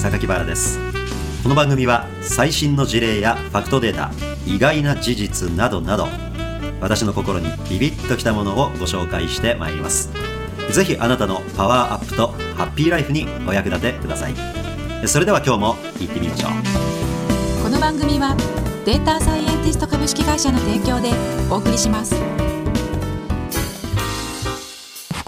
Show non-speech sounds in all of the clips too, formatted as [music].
榊原です。この番組は最新の事例やファクトデータ意外な事実などなど私の心にビビッときたものをご紹介してまいります。ぜひあなたのパワーアップとハッピーライフにお役立てください。それでは今日も行ってみましょう。この番組はデータサイエンティスト株式会社の提供でお送りします。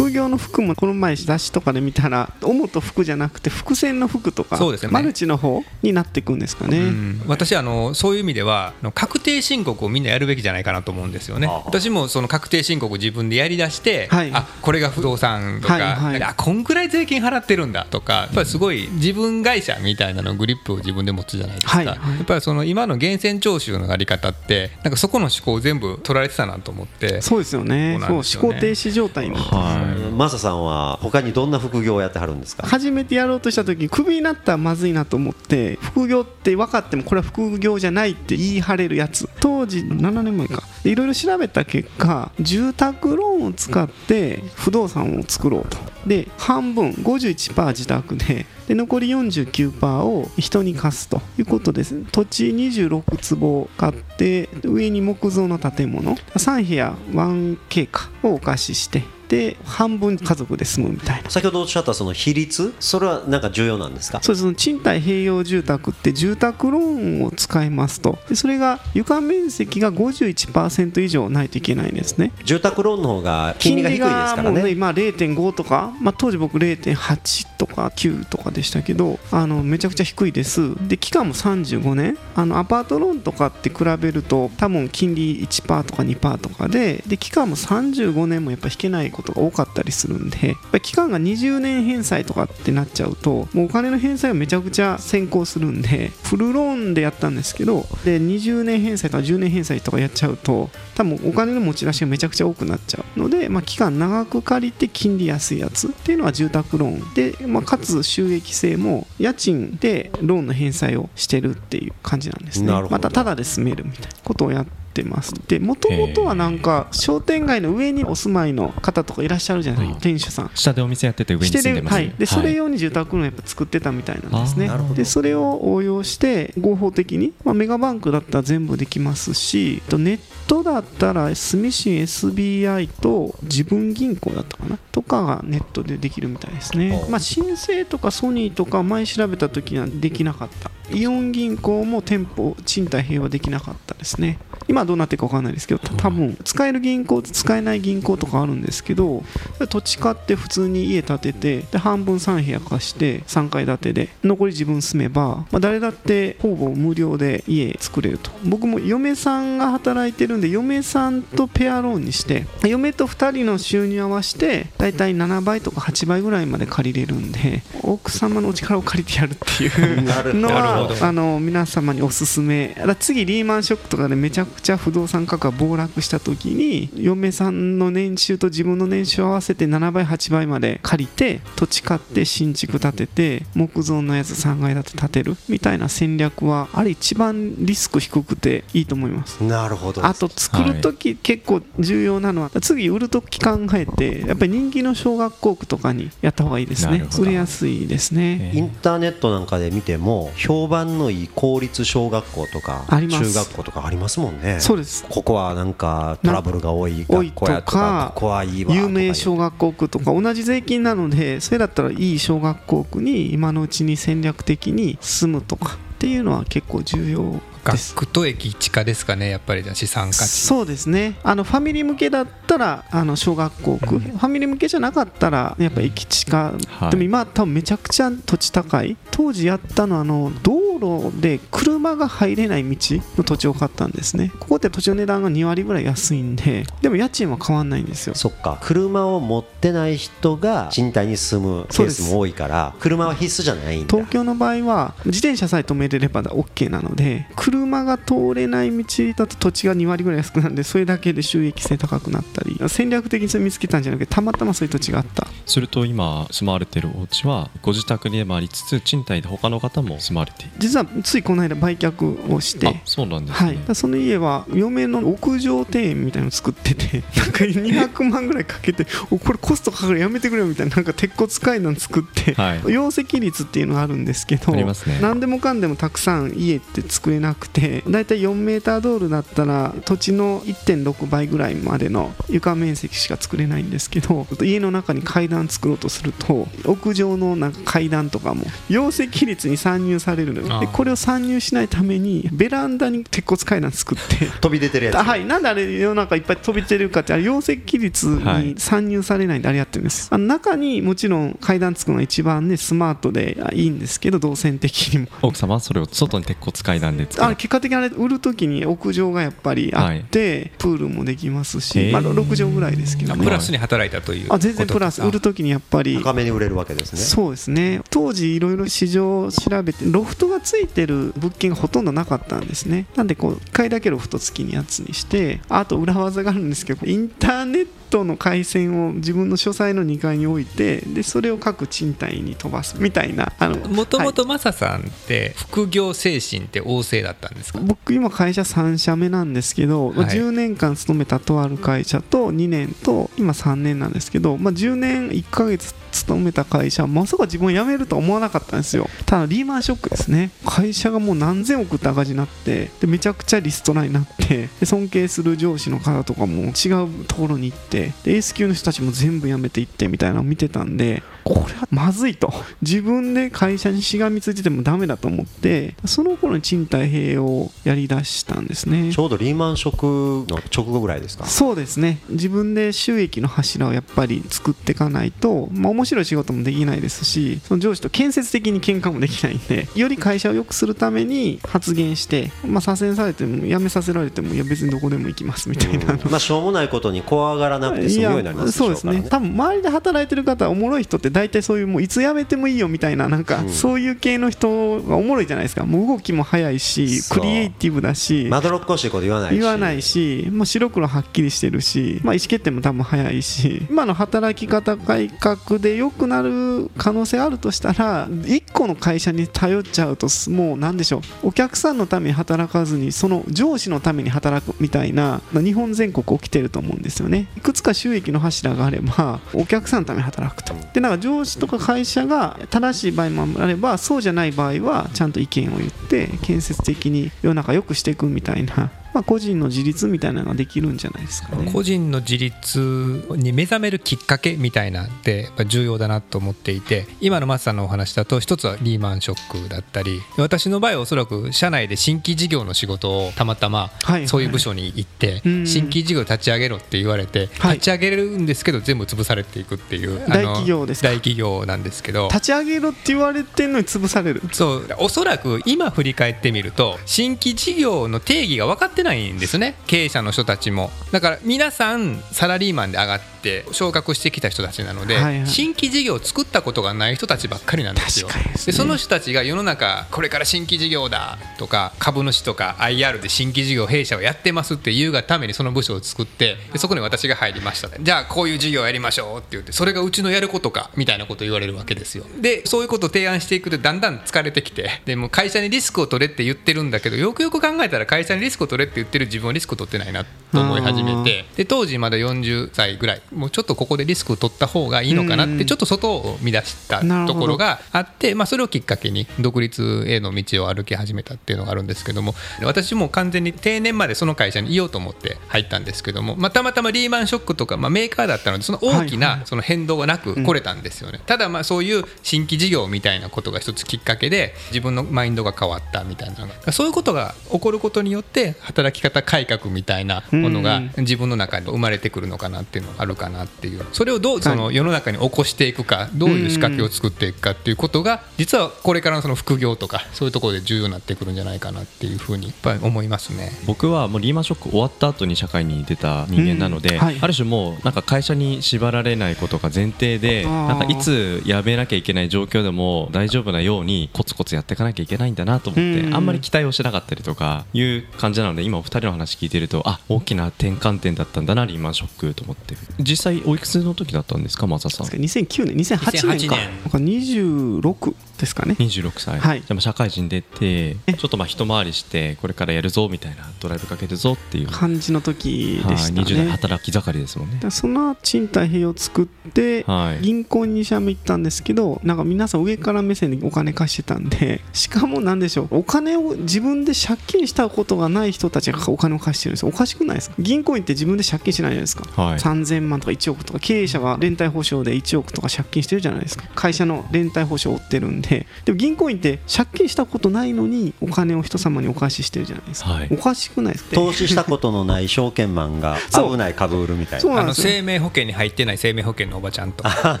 副業の服もこの前雑誌とかで見たら主と服じゃなくて伏線の服とかそうですよね。マルチの方になっていくんですかね、うん。私あのそういう意味ではあの確定申告をみんなやるべきじゃないかなと思うんですよね。ああ私もその確定申告を自分でやりだして、はい。あこれが不動産とか、はいはい。あこんくらい税金払ってるんだとかやっぱりすごい自分会社みたいなのグリップを自分で持つじゃないですか、はいはい。やっぱりその今の源泉徴収のやり方ってなんかそこの思考を全部取られてたなと思ってそうですよね。そうなそうんですよね。思考停止状態に。なってますマサさんは他にどんな副業をやってはるんですか？初めてやろうとした時クビになったらまずいなと思って副業って分かってもこれは副業じゃないって言い張れるやつ。当時7年前か。でいろいろ調べた結果住宅ローンを使って不動産を作ろうと。で半分51%自宅で。で残り49%を人に貸すと。いうことです。土地26坪買って上に木造の建物。3部屋 1K かをお貸ししてで半分家族で住むみたいな。先ほどおっしゃったその比率？それはなんか重要なんですか？そうです。賃貸併用住宅って住宅ローンを使いますと。でそれが床面積が51%以上ないといけないんですね。住宅ローンの方が金利が低いですからね。ね今0.5とか、まあ、当時僕0.8とか9とかでしたけどあのめちゃくちゃ低いです。で期間も35年。あのアパートローンとかって比べると多分金利1%とか2%とかでで期間も35年もやっぱ引けないことが多かったりするんでやっぱり期間が20年返済とかってなっちゃうともうお金の返済がめちゃくちゃ先行するんでフルローンでやったんですけどで20年返済とか10年返済とかやっちゃうと多分お金の持ち出しがめちゃくちゃ多くなっちゃうので、まあ、期間長く借りて金利安いやつっていうのは住宅ローンで、まあ、かつ収益性も家賃でローンの返済をしてるっていう感じなんですね。またタダで住めるみたいなことをやってます。でもともとはなんか商店街の上にお住まいの方とかいらっしゃるじゃないですか。店主さん。下でお店やってて上に住んでます、はい、でそれ用に住宅ローンやっぱ作ってたみたいなんですね。でそれを応用して合法的に、まあ、メガバンクだったら全部できますしとネットだったら住信 SBI と自分銀行だったかなとかがネットでできるみたいですね。お、まあ、申請とかソニーとか前調べた時にはできなかった。イオン銀行も店舗賃貸併用はできなかったですね今はどうなってるか分かんないですけどた多分使える銀行と使えない銀行とかあるんですけど土地買って普通に家建ててで半分3部屋貸して3階建てで残り自分住めば、まあ、誰だってほぼ無料で家作れると。僕も嫁さんが働いてるんで嫁さんとペアローンにして嫁と2人の収入合わせて大体7倍とか8倍ぐらいまで借りれるんで奥様のお力を借りてやるっていう [laughs] のはあの皆様におすすめ。だ次リーマンショックとかでめちゃくちゃ不動産価格が暴落した時に嫁さんの年収と自分の年収を合わせて7倍8倍まで借りて土地買って新築建てて木造のやつ3階建て建てるみたいな戦略はあれ一番リスク低くていいと思います。なるほどあと作る時結構重要なのは次売る時考えてやっぱり人気の小学校区とかにやった方がいいですね。売れやすいですね、えインターネットなんかで見ても評判のいい公立小学校とか中学校とかありますもんねそうです。ここはなんかトラブルが多い学校やとかここはいいわ有名小小学校区とか同じ税金なのでそれだったらいい小学校区に今のうちに戦略的に住むとかっていうのは結構重要です。学区と駅地下ですかねやっぱり資産価値。そうですね。あのファミリー向けだったらあの小学校区、ファミリー向けじゃなかったらやっぱ駅地下、はい。でも今多分めちゃくちゃ土地高い。当時やったのはあの道路で車が入れない道の土地を買ったんですね。ここって土地の値段が2割ぐらい安いんででも家賃は変わんないんですよ。そっか。車を持ってない人が賃貸に住むケースも多いから車は必須じゃないんだ。東京の場合は自転車さえ止めれれば OK なので車が通れない道だと土地が2割ぐらい安くなるんでそれだけで収益性高くなったり戦略的にそれ見つけたんじゃなくてたまたまそういう土地があった。すると今住まわれてるお家はご自宅でもありつつ賃貸で他の方も住まわれている実はついこの間売却をしてあそうなんですね、はい、その家は嫁の屋上庭園みたいなの作ってて [laughs] なんか200万ぐらいかけておこれコストかかるやめてくれよみたいななんか鉄骨階段作って、はい。容積率っていうのがあるんですけどありますね。何でもかんでもたくさん家って作れなくてだいたい4メータードールだったら土地の1.6倍ぐらいまでの床面積しか作れないんですけど家の中に階段作ろうとすると屋上のなんか階段とかも容積率に参入されるのよでこれを参入しないためにベランダに鉄骨階段作って。飛び出てるやつ。あはい、なんであれ世の中いっぱい飛び出てるかってあれ容積率に参入されないんであれやってるんです、あの中にもちろん階段作るのが一番ねスマートであいいんですけど動線的にも。奥様はそれを外に鉄骨階段で作る。あ結果的にあれ売るときに屋上がやっぱりあって、プールもできますし、まあ、6畳ぐらいですけど。ねあプラスに働いたというあ全然プラス。売るときにやっぱり。高めに売れるわけですね。そうですね。当時いろいろ市場を調べてロフトがついてる物件がほとんどなかったんですね。なんでこう1回だけロフト付きのやつにしてあと裏技があるんですけどインターネットの回線を自分の書斎の2階に置いてでそれを各賃貸に飛ばすみたいなあのもともはい。とマサさんって副業精神って旺盛だったんですか？僕今会社3社目なんですけど、まあはい。10年間勤めたとある会社と2年と今3年なんですけど、まあ、10年1ヶ月勤めた会社まさか自分辞めるとは思わなかったんですよ。ただリーマンショックですね会社がもう何千億って赤字になってでめちゃくちゃリストラになってで尊敬する上司の方とかも違うところに行ってでエース級の人たちも全部辞めていってみたいなのを見てたんでこれはまずいと。自分で会社にしがみついててもダメだと思ってその頃に賃貸併用をやりだしたんですね。ちょうどリーマンショックの直後ぐらいですか？そうですね。自分で収益の柱をやっぱり作っていかないと、まあ、面白い仕事もできないですしその上司と建設的に喧嘩もできないんでより会社を良くするために発言して、まあ、左遷されても辞めさせられてもいや別にどこでも行きますみたいな、うん。まあしょうもないことに怖がらなくて済むようになりますでしそうですね。多分周りで働いてる方おもろい人って大体そういうもういつ辞めてもいいよみたいななんか、うん。そういう系の人がおもろいじゃないですか。もう動きも早いしクリエイティブだし。まどろっこしいこと言わないし。言わないし、もう白黒はっきりしてるし、まあ、意思決定も多分早いし、今の働き方改革で良くなる可能性あるとしたら、1個の会社に頼っちゃうと、もうなんでしょう、お客さんのために働かずに、その上司のために働くみたいな、日本全国起きてると思うんですよね。いくつか収益の柱があれば、お客さんのために働くと。で、なんか上司とか会社が正しい場合もあれば、そうじゃない場合は、ちゃんと意見を言って、建設的に世の中良くしていくみたいな。まあ、個人の自立みたいなのができるんじゃないですかね。個人の自立に目覚めるきっかけみたいなっぱ重要だなと思っていて今の松さんのお話だと一つはリーマンショックだったり私の場合はおそらく社内で新規事業の仕事をたまたまはいそういう部署に行ってうん。新規事業立ち上げろって言われてはい。立ち上げるんですけど全部潰されていくっていう大企業ですか？大企業なんですけど。立ち上げろって言われてんのに潰される。そう。おそらく今振り返ってみると新規事業の定義が分かってないんですね。経営者の人たちも。だから皆さんサラリーマンで上がって昇格してきた人たちなので、はいはい。新規事業を作ったことがない人たちばっかりなんですよ。ですね。その人たちが世の中これから新規事業だとか株主とか IR で新規事業弊社をやってますっていうがためにその部署を作ってでそこに私が入りましたじゃあこういう事業をやりましょうって言ってそれがうちのやることかみたいなことを言われるわけですよ。でそういうことを提案していくとだんだん疲れてきてでもう会社にリスクを取れって言ってるんだけどよくよく考えたら会社にリスクを取れって言ってる自分はリスクを取ってないなと思い始めてで当時まだ40歳ぐらい。もうちょっとここでリスクを取った方がいいのかなっうん。てちょっと外を見出したところがあって、まあ、それをきっかけに独立への道を歩き始めたっていうのがあるんですけども私も完全に定年までその会社にいようと思って入ったんですけども、まあ、たまたまリーマンショックとか、まあ、メーカーだったのでその大きないその変動がなく来れたんですよね、ただまあそういう新規事業みたいなことが一つきっかけで自分のマインドが変わったみたいなそういうことが起こることによって働き方改革みたいなものがうん自分の中に生まれてくるのかなっていうのがあるかなっていう。それをどうその世の中に起こしていくかどういう仕掛けを作っていくかっていうことが実はこれからのその副業とかそういうところで重要になってくるんじゃないかなっていうふうに思いますね。僕はもうリーマンショック終わった後に社会に出た人間なので、ある種もうなんか会社に縛られないことが前提でなんかいつやめなきゃいけない状況でも大丈夫なようにコツコツやっていかなきゃいけないんだなと思って、うん。あんまり期待をしなかったりとかいう感じなので今お二人の話聞いてるとあ大きな転換点だったんだなリーマンショックと思って。実際おいくつの時だったんですかマサさん？2009年2008年か。2008年。だから26ですかね。26歳、はい。じゃあまあ社会人出てちょっとまあ一回りしてこれからやるぞみたいなドライブかけるぞっていう、感じの時はいでした20代ね働き盛りですもんね。その賃貸平を作ってはい。銀行に2社目行ったんですけどなんか皆さん上から目線でお金貸してたんでしかもなんでしょうお金を自分で借金したことがない人たちがお金を貸してるんです。よおかしくないですか？銀行員って自分で借金しないじゃないですか。はい。3000万とか1億とか経営者が連帯保証で1億とか借金してるじゃないですか。会社の連帯保証を負ってるんででも銀行員って借金したことないのにお金を人様にお貸ししてるじゃないですか、はい。おかしくないですか？投資したことのない証券マンが [laughs] そう。危ない株売るみたいな。あの生命保険に入ってない生命保険のおばちゃんと [laughs]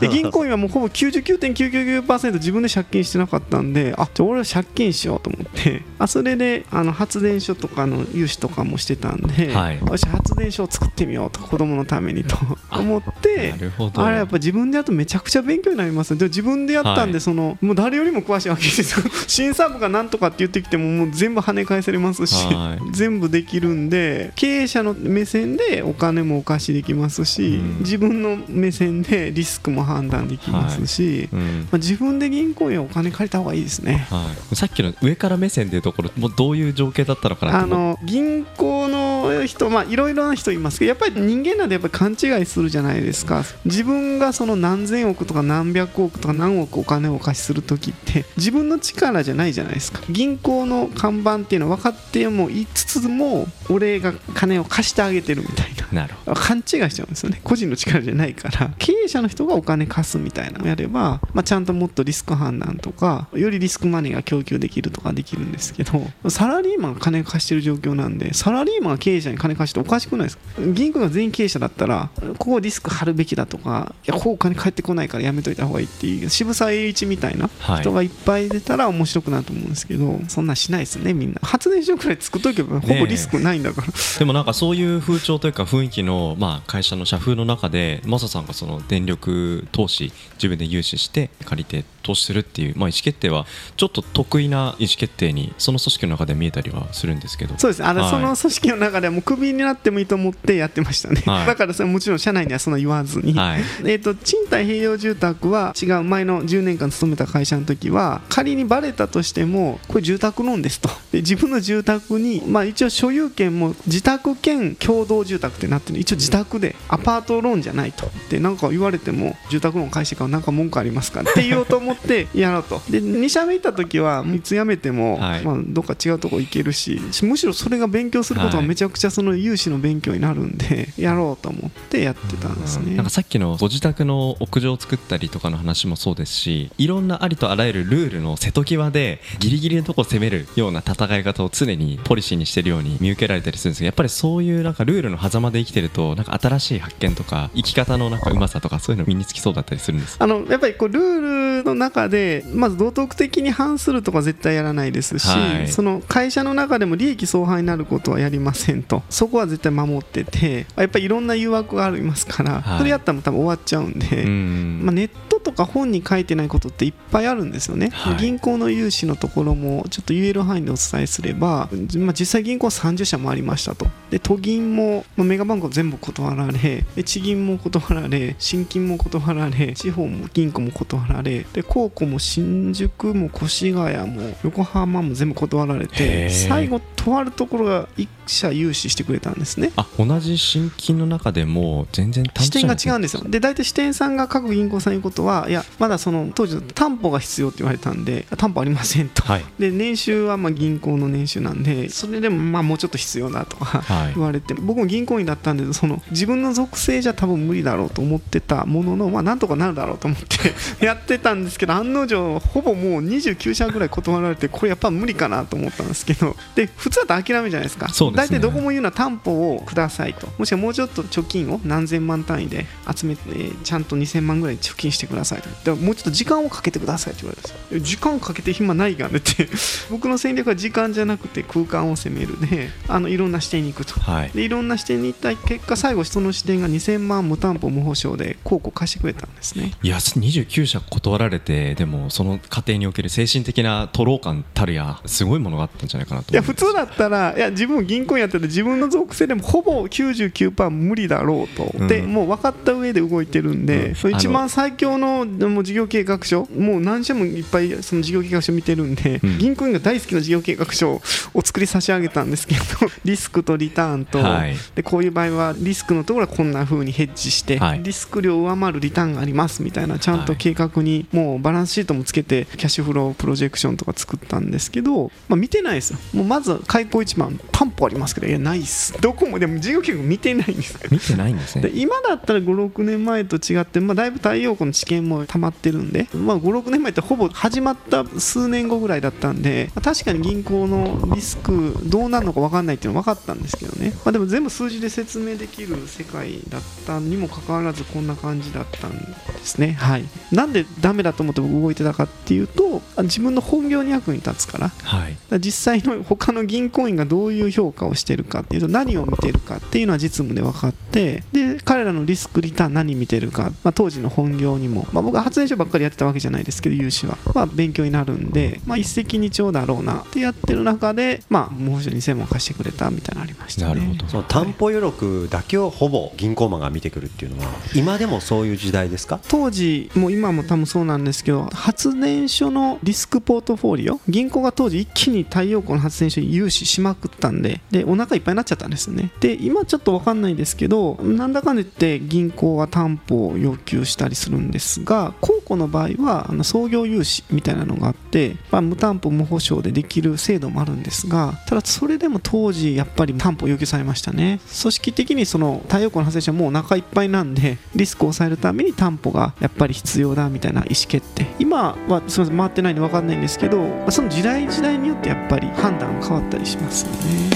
で銀行員はもうほぼ99.999%自分で借金してなかったんであじゃあ俺は借金しようと思ってあそれであの発電所とかの融資とかもしてたんで、はい。よし発電所を作ってみようと子供のためにと思ってなるほど。あれやっぱ自分でやるとめちゃくちゃ勉強になりますね。で自分でやったんで、はい。そのもう誰よりも詳しいわけですよ。審査部がなんとかって言ってきてももう全部跳ね返せれますし、はい。全部できるんで経営者の目線でお金もお貸しできますし、うん。自分の目線でリスクも判断できますし、うん。まあ、自分で銀行員はお金借りた方がいいですね。はい、さっきの上から目線でいうところもうどういう情景だったのかなあの銀行の人、まあいろいろな人いますけど、やっぱり人間なんでやっぱり勘違いするじゃないですか、自分がその何千億とか何百億とか何億お金をお貸しすると時って、自分の力じゃないじゃないですか、銀行の看板っていうのは分かっても言いつつも、俺が金を貸してあげてるみたいな。なるほ勘違いしちゃうんですよね。個人の力じゃないから。経営者の人がお金貸すみたいなのをやれば、まあ、ちゃんともっとリスク判断とかよりリスクマネーが供給できるとかできるんですけどサラリーマンが金貸してる状況なんでサラリーマンが経営者に金貸しておかしくないですか？銀行が全員経営者だったらここリスク張るべきだとかいやここお金返ってこないからやめといた方がいいっていう渋沢栄一みたいなはい。人がいっぱい出たら面白くなると思うんですけどそんなんしないですねみんな。発電所くらい作っとけばほぼリスクないんだから、でもなんかそういう風潮というか雰囲気のまあ会社の社風の中でマサさんがその電力投資自分で融資して借りて投資するっていうまあ意思決定はちょっと得意な意思決定にその組織の中で見えたりはするんですけど。そうですあの、はい。その組織の中ではもうクビになってもいいと思ってやってましたね、はい。だからそれもちろん社内にはそんな言わずに、はい。えー、と賃貸併用住宅は違う前の10年間勤めた会社の時は仮にバレたとしてもこれ住宅ローンですと。で自分の住宅に、まあ、一応所有権も自宅兼共同住宅ってなってる。一応自宅でアパートローンじゃないと。でなんか言われても住宅ローン返してからなんか文句ありますか？って言おうと思ってやろうと。で2社目行った時はい。つ辞めても、はい。まあ、どっか違うとこ行けるしむしろそれが勉強することがめちゃくちゃその融資の勉強になるんでやろうと思ってやってたんですね。なんかさっきのご自宅の屋上を作ったりとかの話もそうですしいろんなありとあらゆるルールの瀬戸際でギリギリのとこ攻めるような戦い方を常にポリシーにしてるように見受けられたりするんですけどやっぱりそういうなんかルールの狭間で生きてるとなんか新しい発見とか生き方のなんかうまさとかそういうの身につきそうだったりするんですあのやっぱりこうルールの中でまず道徳的に反するとか絶対やらないですし、はい。その会社の中でも利益相反になることはやりませんと。そこは絶対守っててやっぱりいろんな誘惑がありますから、はい。それやったら多分終わっちゃうんで。うん。まあ、ネットとか本に書いてないことっていっぱいあるんですよね、はい。銀行の融資のところもちょっと言える範囲でお伝えすれば、まあ、実際銀行は30社回りましたと。で都銀も、まあ、メガバンクは全部断られで地銀も断られ新金も断られ地方も銀行も断られで高校も新宿も越谷も横浜も全部断られへてー。最後とあるところが1社融資してくれたんですね。あ同じ新金の中でも全然単視点が違うんでですよ。で大体支店さんが各銀行さん言うことはいやまだその当時の担保が必要って言われたんで担保ありませんと、はい。で年収はまあ銀行の年収なんでそれでもまあもうちょっと必要だとかはい。言われて僕も銀行員だったんでその自分の属性じゃ多分無理だろうと思ってたもののまあなんとかなるだろうと思って [laughs] やってたんですけど案の定ほぼもう29社ぐらい断られてこれやっぱ無理かなと思ったんですけど。で普通だと諦めじゃないですか。ね大体どこも言うのは担保をくださいと。もしくはもうちょっと貯金を何千万単位で集めてえーちゃんと2000万ぐらい貯金してくださいと。でももうちょっと時間をかけてくださいって言われたんですよえ時間かけて暇ないがねって。[laughs] 僕の戦略は時間じゃなくて空間を攻めるであのいろんな視点に行くと。はい。でいろんな視点に行った結果最後その視点が2000万無担保無保証で貸してくれたんですね。いや29社断られてでもその過程における精神的な徒労感たるやすごいものがあったんじゃないかなといや普通だったらいや自分も銀行員やってて自分の属性でもほぼ99%無理だろうと、うん。でもう分かった上で動いてるんで、うん。それ一番最強のもう事業計画書もう何社もいっぱいその事業計画書見てるんで、うん。銀行員が大好きな事業計画書を作り差し上げたんですけど [laughs] リスクとリターンと、はい。でこういう場合はリスクのところはこんな風にヘッジして、はい。リスク量を上回るリターンがありますみたいなちゃんと計画にもうバランスシートもつけてキャッシュフロープロジェクションとか作ったんですけど、まあ、見てないですよ。もうまず開口一番担保ありますけどいやないっす。どこもでも事業計画見てないんです見てないんですね。で今だったら56年前と違って、まあ、だいぶ太陽光の知見も溜まってるんで、まあ、56年前ってほぼ始まった数年後ぐらいだったんで、まあ確かに銀行のリスクどうなるのか分かんないっていうのは分かったんですけどね、まあ、でも全部数字で説明できる世界だったにもかかわらずこんな感じだったんですね。はい。なんでダメだと思って僕動いてたかっていうとあ自分の本業に役に立つから。はい。だから実際の他の銀行員がどういう評価をしてるかっていうと何を見てるかっていうのは実務で分かってで彼らのリスクリターン何見てるか、まあ、当時の本業にも、まあ、僕は発電所ばっかりやってたわけじゃないですけど融資は、まあ、勉強になるんで、まあ、一石二鳥だろうなってやってる中で、まあ、もう一2000万貸してくれたみたいなのありましたね。なるほど。その担保余力だけをほぼ銀行マンが見てくるっていうのは今でもそういう時代ですか？当時もう今も多分そうなんですけど発電所のリスクポートフォリオ銀行が当時一気に太陽光の発電所に融資しまくったんででお腹いっぱいになっちゃったんですよね。で今ちょっと分かんないですけどなんだかんだ言って銀行は担保を要求したりするんですが効庫の場合はあの創業融資みたいなのがあって、まあ、無担保無保証でできる制度もあるんですがただそれでも当時やっぱり担保要求されましたね。組織的にその太陽光の発電所はもうお腹いっぱいなんでリスクを抑えるために担保がやっぱり必要だみたいな意思決定。今はすみません回ってないんで分かんないんですけどまあその時代時代によってやっぱり判断が変わったりしますよね。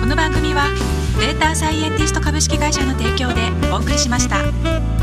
この番組はデータサイエンティスト株式会社の提供でお送りしました。